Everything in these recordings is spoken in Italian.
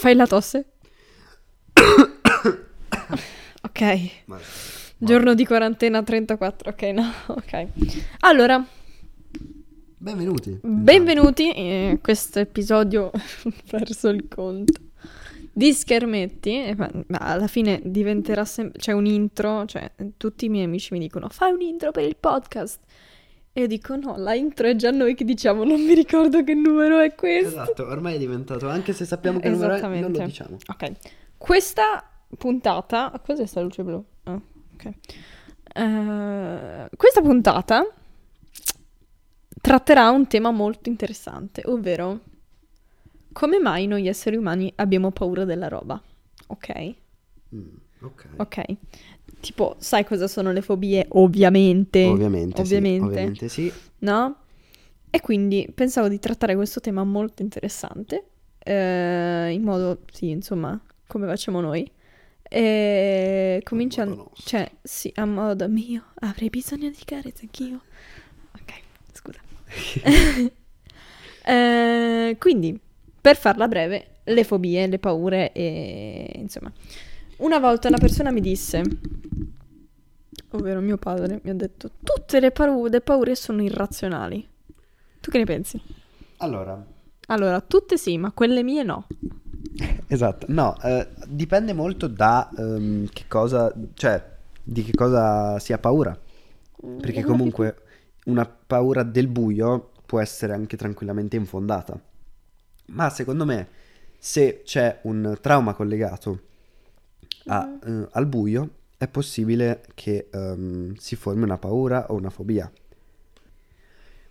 Fai la tosse? ok. Ma- Giorno di quarantena 34. Ok, no. Ok. Allora, Benvenuti. benvenuti in questo episodio perso il conto di schermetti. Ma ma alla fine diventerà sempre. C'è un intro. Cioè, tutti i miei amici mi dicono: Fai un intro per il podcast. E io dico: No, la intro è già noi che diciamo. Non mi ricordo che numero è questo. Esatto, ormai è diventato, anche se sappiamo che numero è, non lo diciamo. Ok, questa puntata. Cos'è sta luce blu? Ah, ok. Eh, questa puntata tratterà un tema molto interessante, ovvero come mai noi esseri umani abbiamo paura della roba. Ok? Mm, ok. Tipo, sai cosa sono le fobie? Ovviamente. Ovviamente, Ovviamente. sì. Ovviamente sì. No? E quindi pensavo di trattare questo tema molto interessante, eh, in modo, sì, insomma, come facciamo noi. E cominciando, cioè, sì, a modo mio, avrei bisogno di carezze anch'io. Ok, scusa. Eh, quindi, per farla breve, le fobie, le paure e, insomma, una volta una persona mi disse, ovvero mio padre, mi ha detto, tutte le paure, paure sono irrazionali. Tu che ne pensi? Allora, Allora, tutte sì, ma quelle mie no. esatto. No, eh, dipende molto da ehm, che cosa, cioè, di che cosa si ha paura. Perché comunque una paura del buio può essere anche tranquillamente infondata. Ma secondo me, se c'è un trauma collegato a, eh, al buio, è possibile che ehm, si formi una paura o una fobia.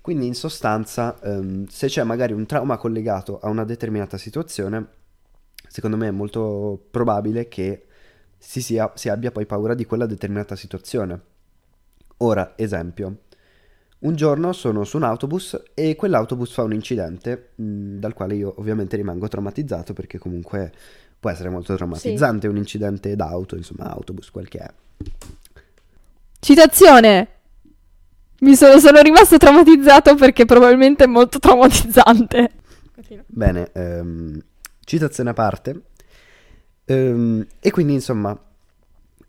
Quindi in sostanza, ehm, se c'è magari un trauma collegato a una determinata situazione, secondo me è molto probabile che si, sia- si abbia poi paura di quella determinata situazione. Ora, esempio, un giorno sono su un autobus e quell'autobus fa un incidente mh, dal quale io ovviamente rimango traumatizzato perché comunque può essere molto traumatizzante un incidente d'auto, insomma, autobus quel che è. Citazione! Mi sono, sono rimasto traumatizzato perché probabilmente è molto traumatizzante. Bene, ehm, citazione a parte. Ehm, e quindi, insomma,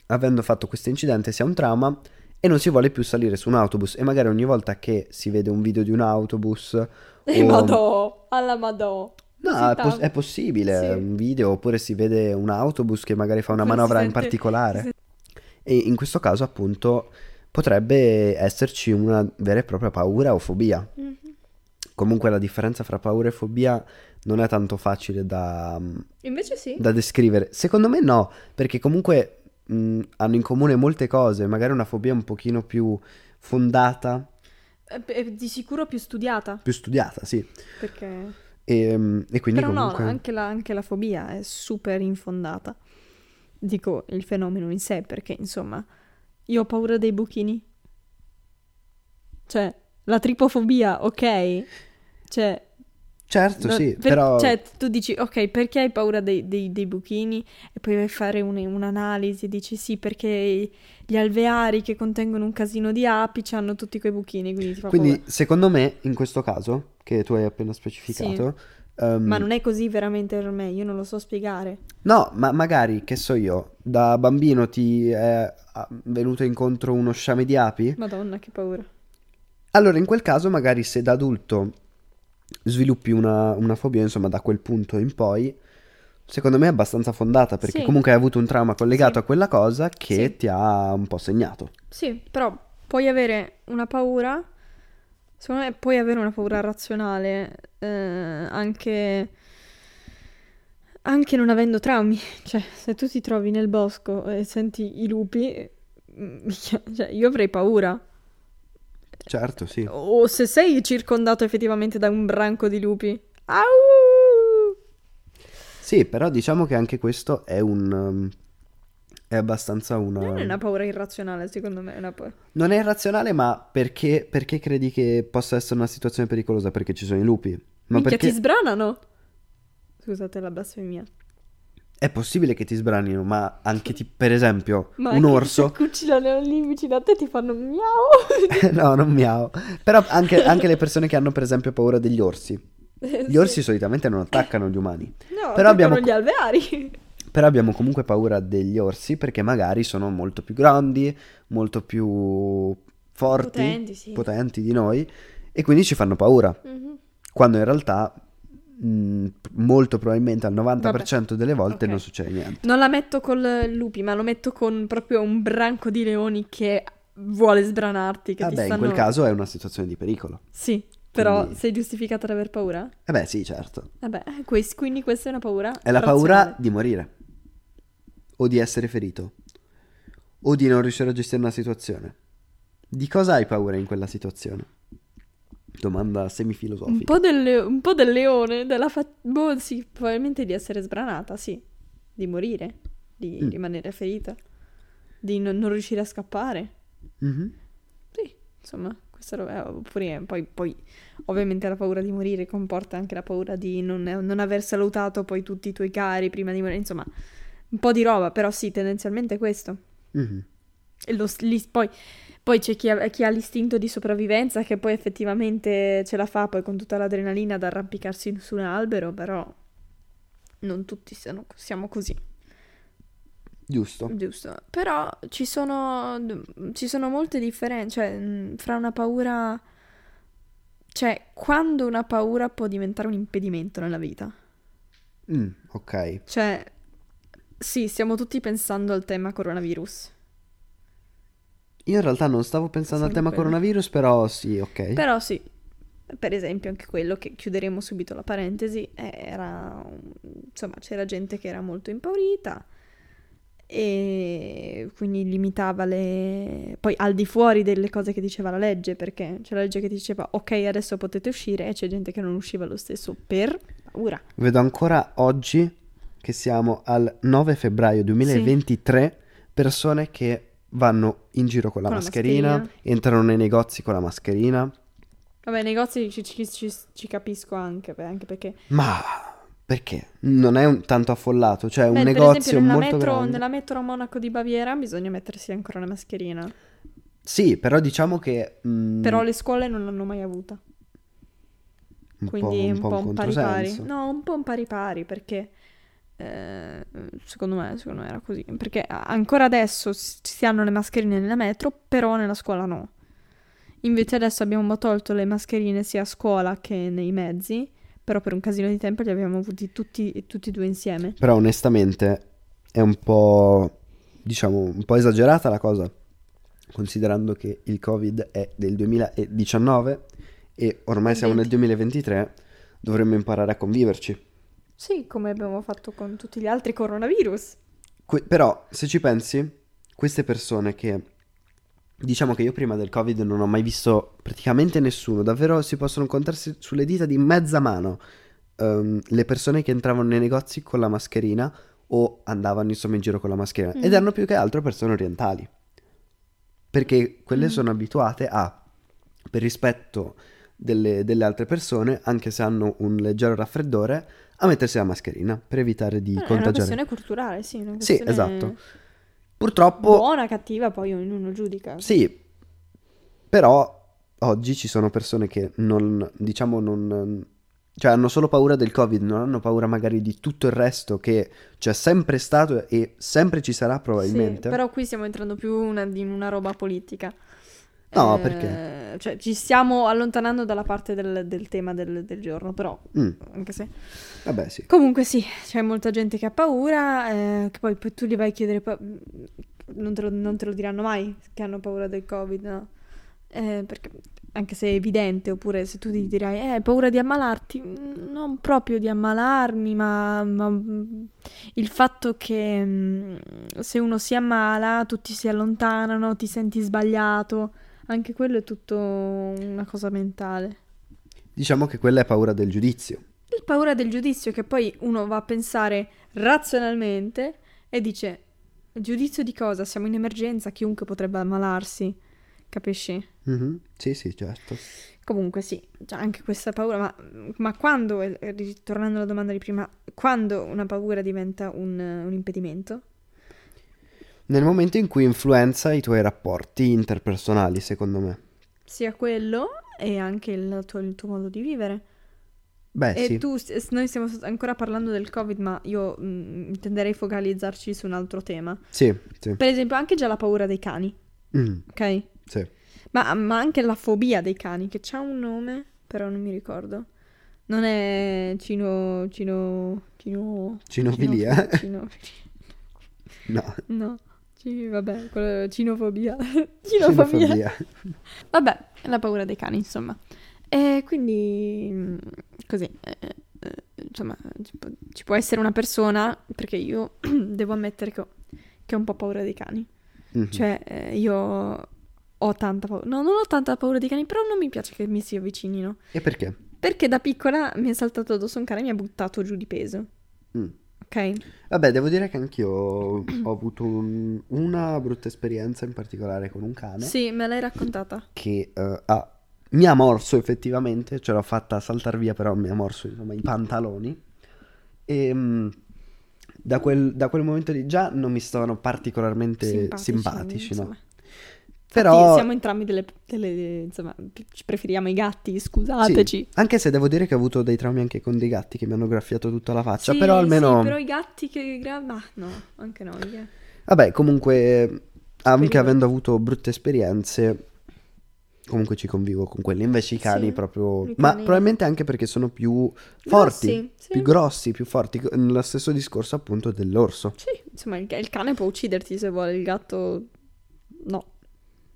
avendo fatto questo incidente, si ha un trauma e non si vuole più salire su un autobus. E magari ogni volta che si vede un video di un autobus. E o- madò, alla madò. No, è, pos- è possibile, Sì. un video, oppure si vede un autobus che magari fa una si manovra in sente- particolare. si E in questo caso, appunto, potrebbe esserci una vera e propria paura o fobia. Mhm. Comunque la differenza fra paura e fobia non è tanto facile da, Invece sì. da descrivere. Secondo me no, perché comunque mh, hanno in comune molte cose, magari una fobia un pochino più fondata, È, è di sicuro più studiata. più studiata, sì. Perché... E, mh, e quindi Però comunque... no, anche la, anche la fobia è super infondata. Dico il fenomeno in sé, perché insomma, io ho paura dei buchini. Cioè, la tripofobia, ok? Cioè, Certo, no- sì, per- però... cioè, tu dici, ok, perché hai paura dei, dei- dei buchini? E poi vai a fare un- un'analisi e dici, sì, perché gli alveari che contengono un casino di api hanno tutti quei buchini, quindi Quindi, secondo me, in questo caso, che tu hai appena specificato... ehm, Ma non è così veramente per me, io non lo so spiegare. No, ma magari, che so io, da bambino ti è ah, venuto incontro uno sciame di api? Madonna, che paura. Allora, in quel caso, magari se da adulto sviluppi una, una fobia, insomma, da quel punto in poi, secondo me è abbastanza fondata, perché Sì. comunque hai avuto un trauma collegato Sì. a quella cosa che Sì. ti ha un po' segnato. Sì, però puoi avere una paura, secondo me puoi avere una paura razionale eh, anche, anche non avendo traumi. Cioè, se tu ti trovi nel bosco e senti i lupi, cioè, io avrei paura. Certo, sì. O se sei circondato effettivamente da un branco di lupi. Au! Sì, però diciamo che anche questo è un... um, è abbastanza una... Non è una paura irrazionale, secondo me, è paura. Non è irrazionale, ma perché, perché credi che possa essere una situazione pericolosa? Perché ci sono i lupi. Ma Minchia, perché ti sbranano? Scusate la blasfemia. È possibile che ti sbranino, ma anche ti- per esempio Ma un orso... Se cuccinano lì vicino a te ti fanno miau. no, non miau. Però anche, anche le persone che hanno per esempio paura degli orsi. Gli orsi solitamente non attaccano gli umani. No, Però abbiamo- gli alveari. Però abbiamo comunque paura degli orsi perché magari sono molto più grandi, molto più forti, Potenti, sì. potenti di noi e quindi ci fanno paura. Mhm. Quando in realtà mh, molto probabilmente al 90% delle volte ok. non succede niente. Non la metto con lupi, ma lo metto con proprio un branco di leoni che vuole sbranarti. Che Vabbè, in stanno... quel caso è una situazione di pericolo. Sì, però Quindi- sei giustificata ad aver paura? Eh beh, sì, certo. Vabbè, quest- quindi questa è una paura È la paura di morire o di essere ferito o di non riuscire a gestire una situazione. Di cosa hai paura in quella situazione? Domanda Un semifilosofica. po' del, le- un po' del leone, della fa- boh, sì, probabilmente di essere sbranata, sì. Di morire, di Mm. rimanere ferita, di non, non riuscire a scappare. Mhm. Sì, insomma, questa roba. Oppure poi, poi, ovviamente la paura di morire comporta anche la paura di non, non aver salutato poi tutti i tuoi cari prima di morire. Insomma, un po' di roba, però sì, tendenzialmente è questo. Mhm. Lo- lì- poi, poi c'è chi ha, chi ha l'istinto di sopravvivenza che poi effettivamente ce la fa poi con tutta l'adrenalina ad arrampicarsi su un albero, però non tutti siano- siamo così. Giusto. Giusto, però ci sono, ci sono molte differenze, cioè fra una paura, cioè quando una paura può diventare un impedimento nella vita. Mm, ok. Cioè, sì, stiamo tutti pensando al tema coronavirus, Io in realtà non stavo pensando al Solo tema quello. coronavirus, però sì, ok. però sì, per esempio anche quello che chiuderemo subito la parentesi, era, insomma, c'era gente che era molto impaurita e quindi limitava le... poi al di fuori delle cose che diceva la legge, perché c'è la legge che diceva ok adesso potete uscire e c'è gente che non usciva lo stesso per paura. Vedo ancora oggi che siamo al 9 febbraio 2023 persone che vanno in giro con la Con la mascherina, mascherina. entrano nei negozi con la mascherina. Vabbè, nei negozi ci, ci- ci- ci capisco anche, beh, anche perché... Ma perché? Non è un- tanto affollato, cioè un Beh, per negozio esempio nella molto metro, grande. nella metro a Monaco di Baviera bisogna mettersi ancora la mascherina, Sì, però diciamo che mm, però le scuole non l'hanno mai avuta. un po', Quindi un un po' po' un un pari pari. No, un po' un pari pari perché eh, secondo me, secondo me era così. Perché ancora adesso s- si hanno le mascherine nella metro, però nella scuola no. Invece adesso abbiamo tolto le mascherine sia a scuola che nei mezzi, però per un casino di tempo li abbiamo avuti tutti, tutti e due insieme. Però onestamente è un po', diciamo, un po' esagerata la cosa, considerando che il Covid è del 2019 e ormai siamo nel 20. 2023, dovremmo imparare a conviverci. Sì, come abbiamo fatto con tutti gli altri coronavirus. Que- però, se ci pensi, queste persone che diciamo che io prima del Covid non ho mai visto praticamente nessuno, davvero si possono contarsi sulle dita di mezza mano ehm, le persone che entravano nei negozi con la mascherina o andavano insomma in giro con la mascherina ed Mm. erano più che altro persone orientali. Perché quelle Mm. sono abituate a, per rispetto delle, delle altre persone, anche se hanno un leggero raffreddore, a mettersi la mascherina per evitare di Eh, È una contagiare. questione culturale, sì, una Sì, questione esatto. Purtroppo buona, cattiva, poi ognuno giudica. Sì, però oggi ci sono persone che non, diciamo, non, cioè hanno solo paura del Covid, non hanno paura magari di tutto il resto che c'è sempre stato e sempre ci sarà probabilmente. Sì, però qui stiamo entrando più una- in una roba politica. No, Eh, perché? Cioè, ci stiamo allontanando dalla parte del, del tema del, del giorno, però, Mm, anche se... vabbè, sì. Comunque sì, c'è molta gente che ha paura, eh, che poi, poi tu gli vai a chiedere, pa- non te, lo, non te lo diranno mai che hanno paura del Covid, no? Eh, perché anche se è evidente, oppure se tu gli dirai, eh, hai paura di ammalarti, Mm, non proprio di ammalarmi, ma, ma, mm, il fatto che mm, se uno si ammala, tutti si allontanano, ti senti sbagliato, anche quello è tutto una cosa mentale. Diciamo che quella è paura del giudizio. Il paura del giudizio che poi uno va a pensare razionalmente e dice giudizio di cosa? Siamo in emergenza, chiunque potrebbe ammalarsi, capisci? Mhm, Sì, sì, certo. Comunque sì, cioè, anche questa paura, ma, ma quando, eh, ritornando alla domanda di prima, quando una paura diventa un, un impedimento? Nel momento in cui influenza i tuoi rapporti interpersonali, secondo me. Sia quello e anche il tuo, il tuo modo di vivere. Beh, E sì. tu, noi stiamo ancora parlando del Covid, ma io mm, intenderei focalizzarci su un altro tema. Sì, sì. Per esempio, anche già la paura dei cani, Mm, ok? sì. Ma, ma anche la fobia dei cani, che c'ha un nome, però non mi ricordo. Non è cino... cino... cino... Cinofilia? Cino, No. no. Ci- vabbè, quello- cinofobia. Cinofobia. Cinofobia. Vabbè, la paura dei cani, insomma. E quindi, mm, così, eh, eh, insomma, ci può, ci può essere una persona, perché io devo ammettere che ho, che ho un po' paura dei cani. Mhm. Cioè, eh, io ho tanta paura. No, non ho tanta paura dei cani, però non mi piace che mi si avvicinino. E perché? Perché da piccola mi è saltato addosso un cane e mi ha buttato giù di peso. Mm. Ok? Vabbè, devo dire che anch'io ho avuto un- una brutta esperienza in particolare con un cane Sì, me l'hai raccontata. che eh, ha- mi ha morso effettivamente, ce l'ho fatta saltare via, però mi ha morso insomma i pantaloni. E mm, da quel, da quel momento lì già non mi stavano particolarmente simpatici, no? Però Sì, siamo entrambi delle, delle- insomma, ci preferiamo i gatti, scusateci. sì, anche se devo dire che ho avuto dei traumi anche con dei gatti che mi hanno graffiato tutta la faccia, Sì, però almeno... sì, però i gatti che gra- ma no, anche noi. eh. Vabbè, comunque, anche Speriamo. avendo avuto brutte esperienze, comunque ci convivo con quelli. Invece i cani Sì, proprio... i Ma cani- probabilmente anche perché sono più forti, Grossi, sì. più grossi, più forti. Lo stesso discorso appunto dell'orso. Sì, insomma, il, il cane può ucciderti se vuole, il gatto no,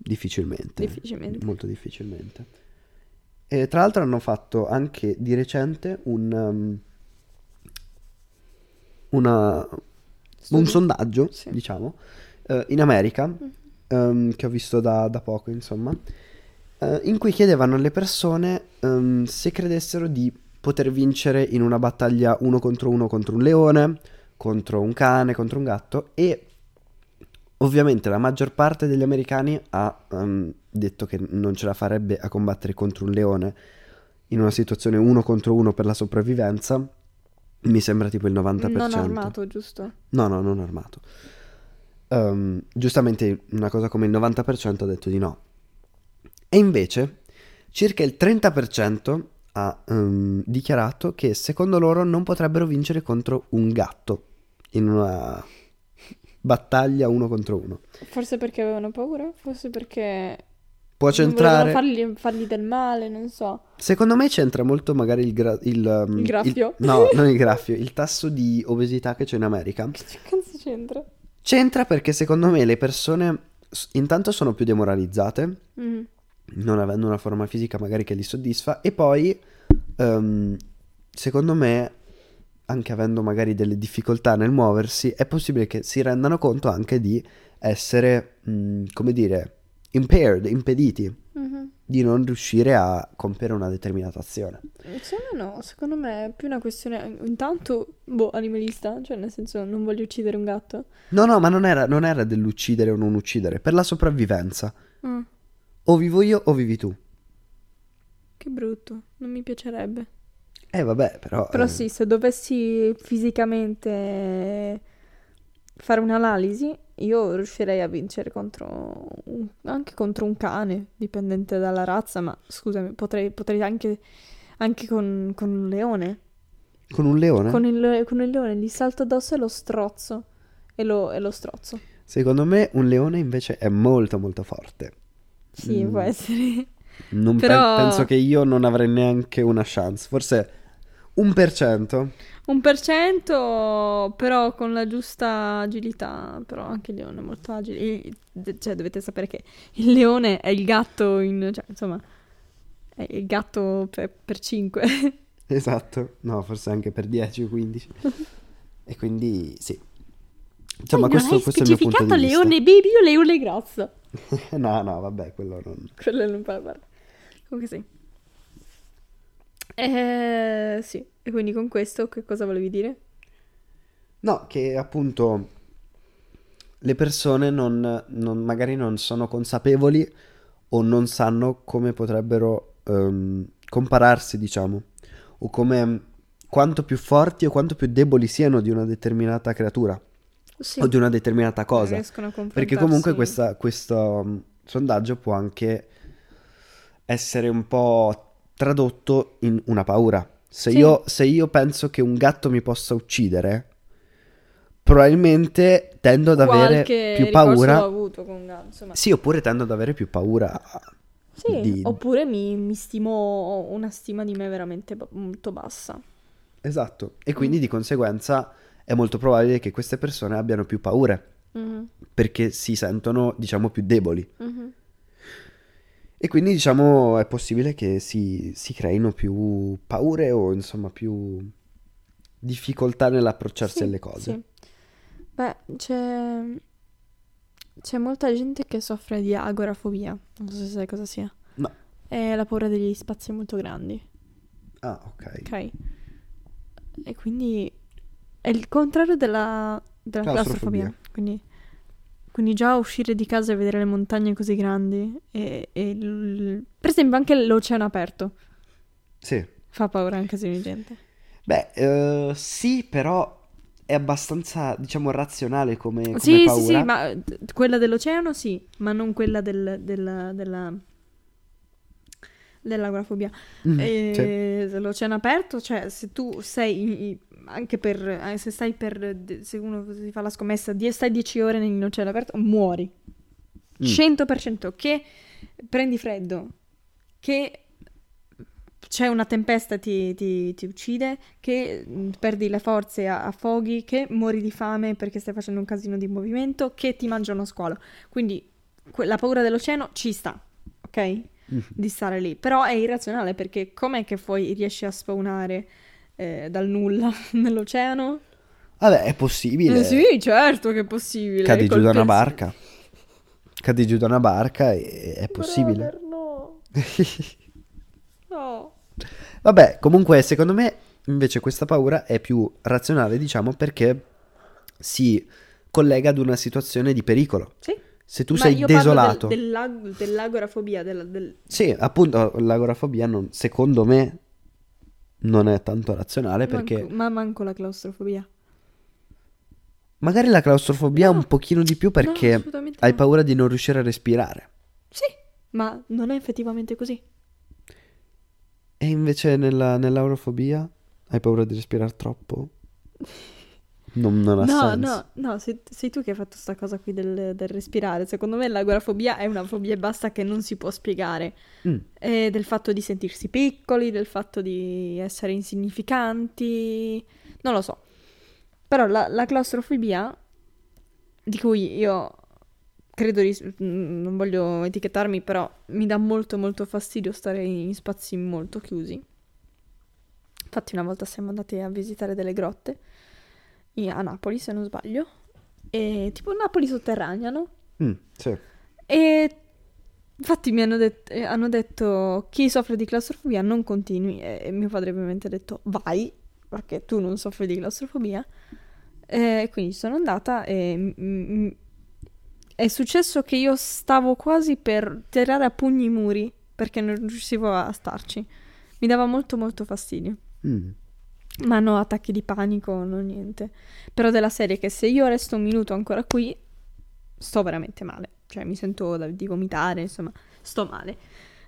Difficilmente. difficilmente. Molto difficilmente. E tra l'altro hanno fatto anche di recente un... um, una, un sondaggio, Sì. diciamo, eh, in America, ehm, che ho visto da, da poco, insomma, eh, in cui chiedevano alle persone ehm, se credessero di poter vincere in una battaglia uno contro uno contro un leone, contro un cane, contro un gatto e ovviamente la maggior parte degli americani ha ehm, detto che non ce la farebbe a combattere contro un leone in una situazione uno contro uno per la sopravvivenza. Mi sembra tipo il 90%. Non armato, giusto? No, no, non armato. Ehm, giustamente una cosa come il 90% ha detto di no. E invece circa il 30% ha ehm, dichiarato che secondo loro non potrebbero vincere contro un gatto in una battaglia uno contro uno. Forse perché avevano paura? Forse perché Può centrare... fargli, fargli del male, non so. Secondo me c'entra molto magari il, gra- il, ehm, Il graffio? no, non il graffio, il tasso di obesità che c'è in America. Che cazzo c'entra? C'entra perché secondo me le persone intanto sono più demoralizzate, Mm. non avendo una forma fisica magari che li soddisfa, e poi ehm, secondo me, anche avendo magari delle difficoltà nel muoversi, è possibile che si rendano conto anche di essere, mh, come dire, impaired, impediti, Mhm. di non riuscire a compiere una determinata azione. Secondo me no, secondo me è più una questione, intanto, boh, animalista, cioè nel senso non voglio uccidere un gatto. No, no, ma non era, non era dell'uccidere o non uccidere, per la sopravvivenza. Mm, O vivo io o vivi tu. che brutto, non mi piacerebbe. Eh vabbè, però... Però eh, sì, se dovessi fisicamente fare un'analisi, io riuscirei a vincere contro un- anche contro un cane, dipendente dalla razza, ma scusami, potrei, potrei anche, anche con, con un leone. Con un leone? Con il, con il leone gli salto addosso e lo strozzo. E lo, e lo strozzo. Secondo me un leone invece è molto molto forte. Sì, Mm. può essere. Non pe- Però- penso che io non avrei neanche una chance. Forse un per cento. Un per cento, però con la giusta agilità. Però anche il leone è molto agile. Il- cioè, dovete sapere che il leone è il gatto in... Cioè, insomma, è il gatto per, per 5. Esatto. No, forse anche per 10 o 15. e quindi sì. Insomma, questo, questo è il mio punto di vista. leone baby o leone grosso. no, no, vabbè, quello non... Quello non parla. Comunque sì. Eh, sì. E quindi con questo che cosa volevi dire? No, che appunto le persone non, non- magari non sono consapevoli o non sanno come potrebbero ehm, compararsi, diciamo, o come quanto più forti o quanto più deboli siano di una determinata creatura Sì. o di una determinata cosa. Riescono a Perché comunque questa- questo mm, sondaggio può anche essere un po' tradotto in una paura. Se, Sì. io, se io penso che un gatto mi possa uccidere, probabilmente tendo ad avere Qualche più paura. l'ho avuto con gatto, insomma. Sì, oppure tendo ad avere più paura. Sì, di- oppure mi, mi stimo, ho una stima di me veramente molto bassa. Esatto. E Mm. quindi di conseguenza è molto probabile che queste persone abbiano più paure Mhm, perché si sentono, diciamo, più deboli. mhm. E quindi, diciamo, è possibile che si, si creino più paure o, insomma, più difficoltà nell'approcciarsi Sì, alle cose. sì. Beh, c'è... c'è molta gente che soffre di agorafobia, non so se sai cosa sia. No. È la paura degli spazi molto grandi, Ah, ok. ok? E quindi è il contrario della, della Claustrofobia. claustrofobia. Quindi, quindi già uscire di casa e vedere le montagne così grandi e, e il- per esempio anche l'oceano aperto Sì. fa paura anche se gente. Beh, eh, sì, però è abbastanza, diciamo, razionale come, come Sì, sì, paura. sì, ma eh, quella dell'oceano sì, ma non quella del, del- della dell'agorafobia. Mm, E sì. se l'oceano aperto, cioè se tu sei anche per eh, se stai per se uno si fa la scommessa, stai 10 ore nell'oceano aperto, muori. Mm. 100% che prendi freddo, che c'è una tempesta ti, ti- ti uccide, che mm, perdi le forze, a- affoghi, che muori di fame perché stai facendo un casino di movimento, che ti mangiano a scuola. Quindi que- la paura dell'oceano ci sta, ok? Mhm. Di stare lì. Però è irrazionale perché com'è che poi riesci a spawnare eh, dal nulla nell'oceano? Vabbè, è possibile. Eh, sì, certo che è possibile. Cadi giù da una barca. Cadi giù da una barca e è possibile. Brother, no. No. Vabbè, comunque, secondo me, invece, questa paura è più razionale, diciamo, perché si collega ad una situazione di pericolo. Sì. Se tu Ma sei desolato, del- dell'ag- dell'agorafobia, del, del- sì, appunto, l'agorafobia, non- secondo me, non è tanto razionale perché manco- ma manco la claustrofobia. magari la claustrofobia No. un pochino di più perché No, hai no. paura di non riuscire a respirare. Sì, ma non è effettivamente così. E invece nella, nell'aurofobia hai paura di respirare troppo? Non, non ha No, senso. no, no, sei, sei tu che hai fatto sta cosa qui del, del respirare. Secondo me l'agorafobia è una fobia e basta che non si può spiegare. Mm, È del fatto di sentirsi piccoli, del fatto di essere insignificanti, non lo so. Però la, la claustrofobia, di cui io credo di... mm, non voglio etichettarmi, però mi dà molto molto fastidio stare in spazi molto chiusi. Infatti una volta siamo andati a visitare delle grotte a Napoli, se non sbaglio, e tipo Napoli sotterranea, no? mm, sì. E infatti mi hanno, det- eh, hanno detto chi soffre di claustrofobia non continui e, mio padre ovviamente ha detto vai perché tu non soffri di claustrofobia e quindi sono andata e mm, mm, è successo che io stavo quasi per tirare a pugni i muri perché non riuscivo a starci mi dava molto molto fastidio Mm. Ma no attacchi di panico, no niente. Però della serie che se io resto un minuto ancora qui, sto veramente male. Cioè mi sento da- di vomitare, insomma, sto male.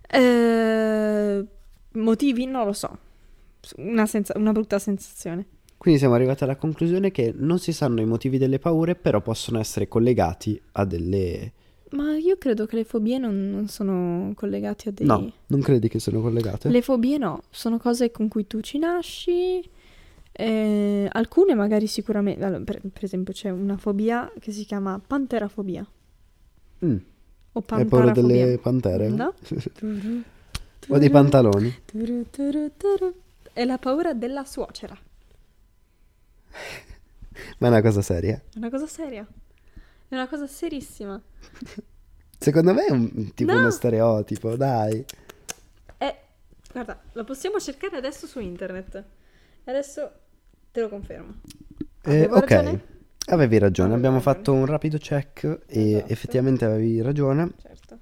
Eh, motivi? Non lo so. Una, senza- una brutta sensazione. Quindi siamo arrivati alla conclusione che non si sanno i motivi delle paure, però possono essere collegati a delle... Ma io credo che le fobie non, non sono collegate a dei... No, non credi che siano collegate? Le fobie no, sono cose con cui tu ci nasci. eh, alcune magari sicuramente... allora, per, per esempio c'è una fobia che si chiama panterafobia. Mm. O Hai paura pantarafobia. delle pantere? No? o dei pantaloni? È la paura della suocera. Ma è una cosa seria. È una cosa seria. È una cosa serissima. Secondo me è un, tipo No. uno stereotipo, dai. È... Guarda, lo possiamo cercare adesso su internet. Adesso te lo confermo. Eh, ok, ragione? avevi ragione. Abbiamo ragione. fatto un rapido check e Esatto. effettivamente avevi ragione. Certo.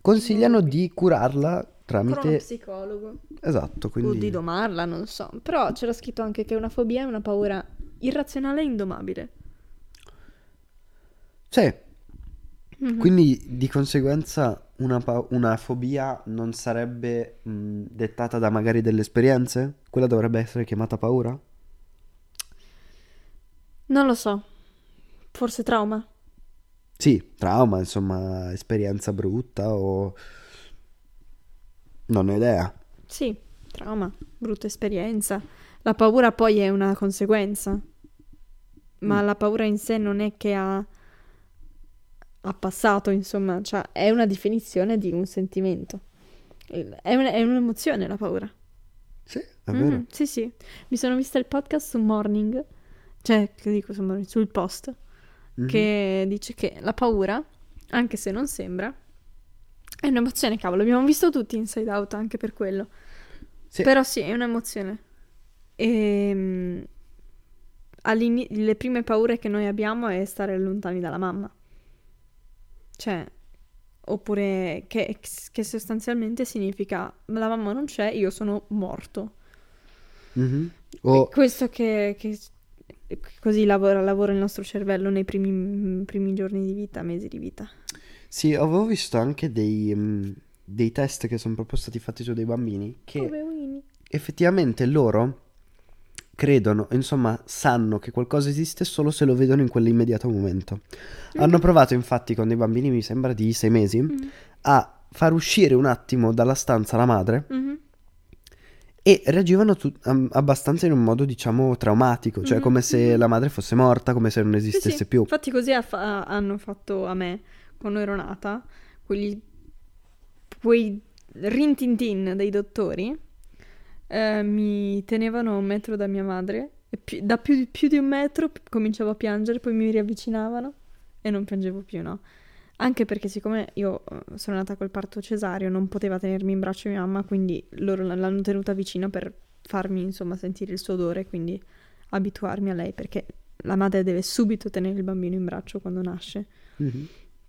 Consigliano di curarla Con uno tramite... psicologo. Esatto, O quindi... di domarla, non so. Però c'era scritto anche che una fobia è una paura irrazionale e indomabile. Sì, Mhm. quindi di conseguenza una, pa- una fobia non sarebbe mh, dettata da magari delle esperienze? Quella dovrebbe essere chiamata paura? Non lo so. Forse trauma? Sì, trauma, insomma, esperienza brutta o... Non ho idea. Sì, trauma, brutta esperienza. La paura poi è una conseguenza. Ma Mm. la paura in sé non è che ha, ha passato, insomma, cioè è una definizione di un sentimento. È, un- è un'emozione la paura. Sì, è vero. Mhm, sì, sì. Mi sono vista il podcast su Morning, cioè, che dico su Morning, sul post, Mhm. che dice che la paura, anche se non sembra, è un'emozione, cavolo. Abbiamo visto tutti Inside Out anche per quello. Sì. Però sì, è un'emozione. E le prime paure che noi abbiamo è stare lontani dalla mamma. Cioè, oppure che, che sostanzialmente significa la mamma non c'è, io sono morto. Mhm. O... Questo che, che- così lavora, lavora il nostro cervello nei primi, primi giorni di vita, mesi di vita. Sì, avevo visto anche dei, mh, dei test che sono proprio stati fatti su dei bambini che Poverini. effettivamente loro credono, insomma, sanno che qualcosa esiste solo se lo vedono in quell'immediato momento. Hanno provato infatti con dei bambini, mi sembra di sei mesi, Mhm. a far uscire un attimo dalla stanza la madre Mhm. e reagivano tu- abbastanza in un modo, diciamo, traumatico, cioè Mhm, come se mhm. la madre fosse morta, come se non Sì, esistesse sì. più. Infatti così ha fa- hanno fatto a me quando ero nata, quegli, quei rintintin dei dottori eh, mi tenevano a un metro da mia madre e più- da più, di- più di un metro p- cominciavo a piangere, poi mi riavvicinavano e non piangevo più, no? Anche perché siccome io eh, sono nata col parto cesareo non poteva tenermi in braccio mia mamma, quindi loro l'hanno tenuta vicino per farmi insomma sentire il suo odore, quindi abituarmi a lei perché la madre deve subito tenere il bambino in braccio quando nasce Mhm.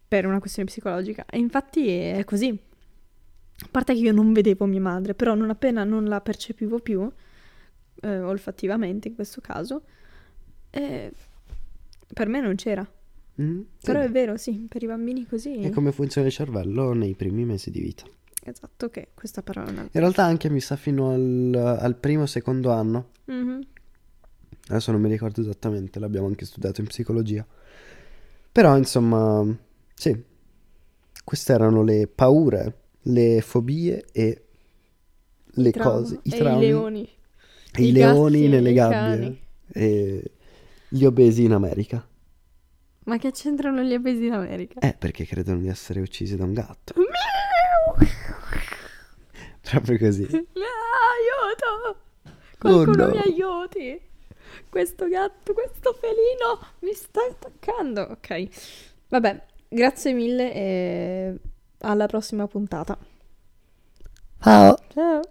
per una questione psicologica. E infatti è così. A parte che io non vedevo mia madre, però non appena non la percepivo più, eh, olfattivamente in questo caso, eh, per me non c'era. Mhm, sì. Però è vero, sì, per i bambini così. È come funziona il cervello nei primi mesi di vita. Esatto, che questa parola. In realtà anche mi sa fino al, al primo secondo anno. Mhm. Adesso non mi ricordo esattamente, l'abbiamo anche studiato in psicologia. Però, insomma, sì, queste erano le paure, le fobie e le Trauma. cose, i E traumi, i leoni. e i i leoni gatti, nelle gabbie e gli obesi in America. Ma che c'entrano gli obesi in America? Eh, perché credono di essere uccisi da un gatto. Proprio così. Aiuto! Qualcuno Oh, no. mi aiuti! Questo gatto, questo felino mi sta attaccando. Ok. Vabbè, grazie mille e alla prossima puntata. Ciao. Ciao.